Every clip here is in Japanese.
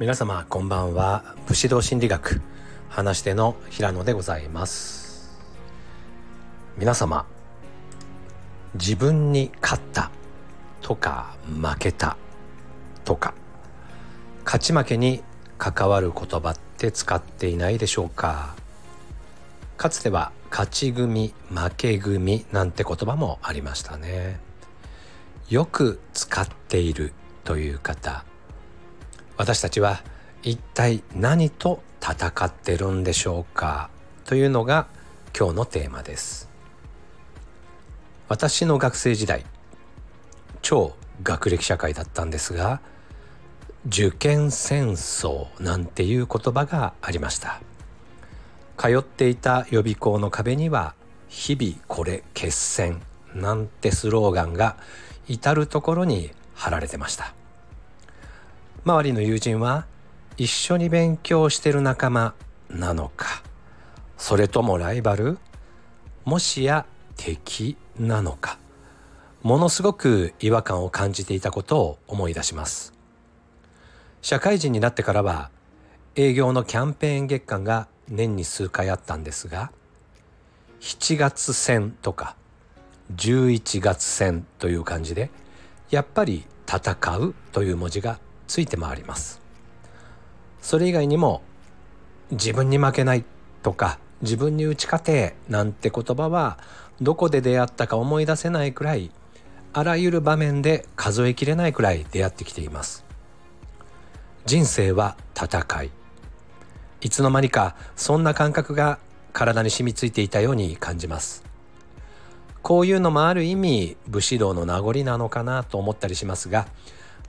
皆様こんばんは。武士道心理学話し手の平野でございます。皆様自分に勝ったとか負けたとか勝ち負けに関わる言葉って使っていないでしょうか。かつては勝ち組負け組なんて言葉もありましたね。よく使っているという方私たちは一体何と戦ってるんでしょうか？というのが今日のテーマです。私の学生時代超学歴社会だったんですが受験戦争なんていう言葉がありました。通っていた予備校の壁には日々これ決戦なんてスローガンが至る所に貼られてました。周りの友人は一緒に勉強してる仲間なのか。それともライバル？もしや敵なのか？ものすごく違和感を感じていたことを思い出します。社会人になってからは営業のキャンペーン月間が年に数回あったんですが7月戦とか11月戦という感じでやっぱり戦うという文字がついて回ります。それ以外にも自分に負けないとか自分に打ち勝てなんて言葉はどこで出会ったか思い出せないくらいあらゆる場面で数えきれないくらい出会ってきています。人生は戦い。いつの間にかそんな感覚が体に染みついていたように感じます。こういうのもある意味武士道の名残なのかなと思ったりしますが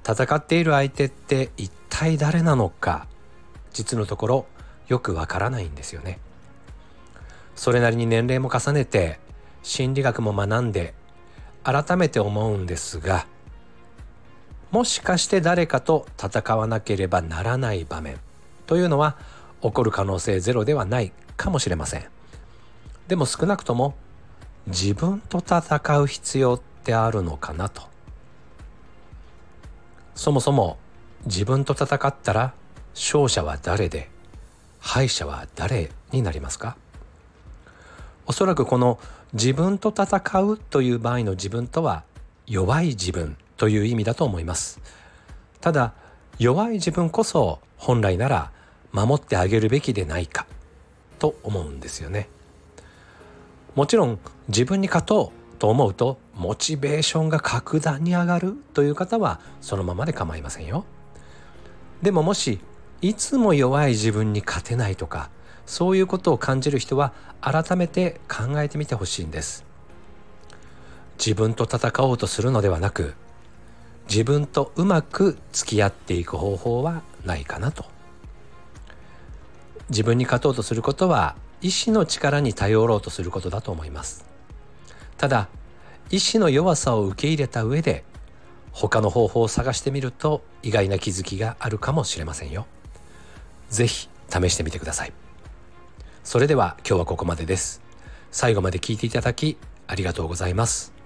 戦っている相手って一体誰なのか実のところよくわからないんですよね。それなりに年齢も重ねて心理学も学んで改めて思うんですがもしかして誰かと戦わなければならない場面というのは起こる可能性ゼロではないかもしれません。でも少なくとも自分と戦う必要ってあるのかなとそもそも自分と戦ったら勝者は誰で敗者は誰になりますか？おそらくこの自分と戦うという場合の自分とは弱い自分という意味だと思います。ただ弱い自分こそ本来なら守ってあげるべきでないかと思うんですよね。もちろん自分に勝とうと思うとモチベーションが格段に上がるという方はそのままで構いませんよ。でももしいつも弱い自分に勝てないとかそういうことを感じる人は改めて考えてみてほしいんです。自分と戦おうとするのではなく自分とうまく付き合っていく方法はないかなと。自分に勝とうとすることは意志の力に頼ろうとすることだと思います。ただ意志の弱さを受け入れた上で他の方法を探してみると意外な気づきがあるかもしれませんよ。ぜひ試してみてください。それでは今日はここまでです。最後まで聞いていただきありがとうございます。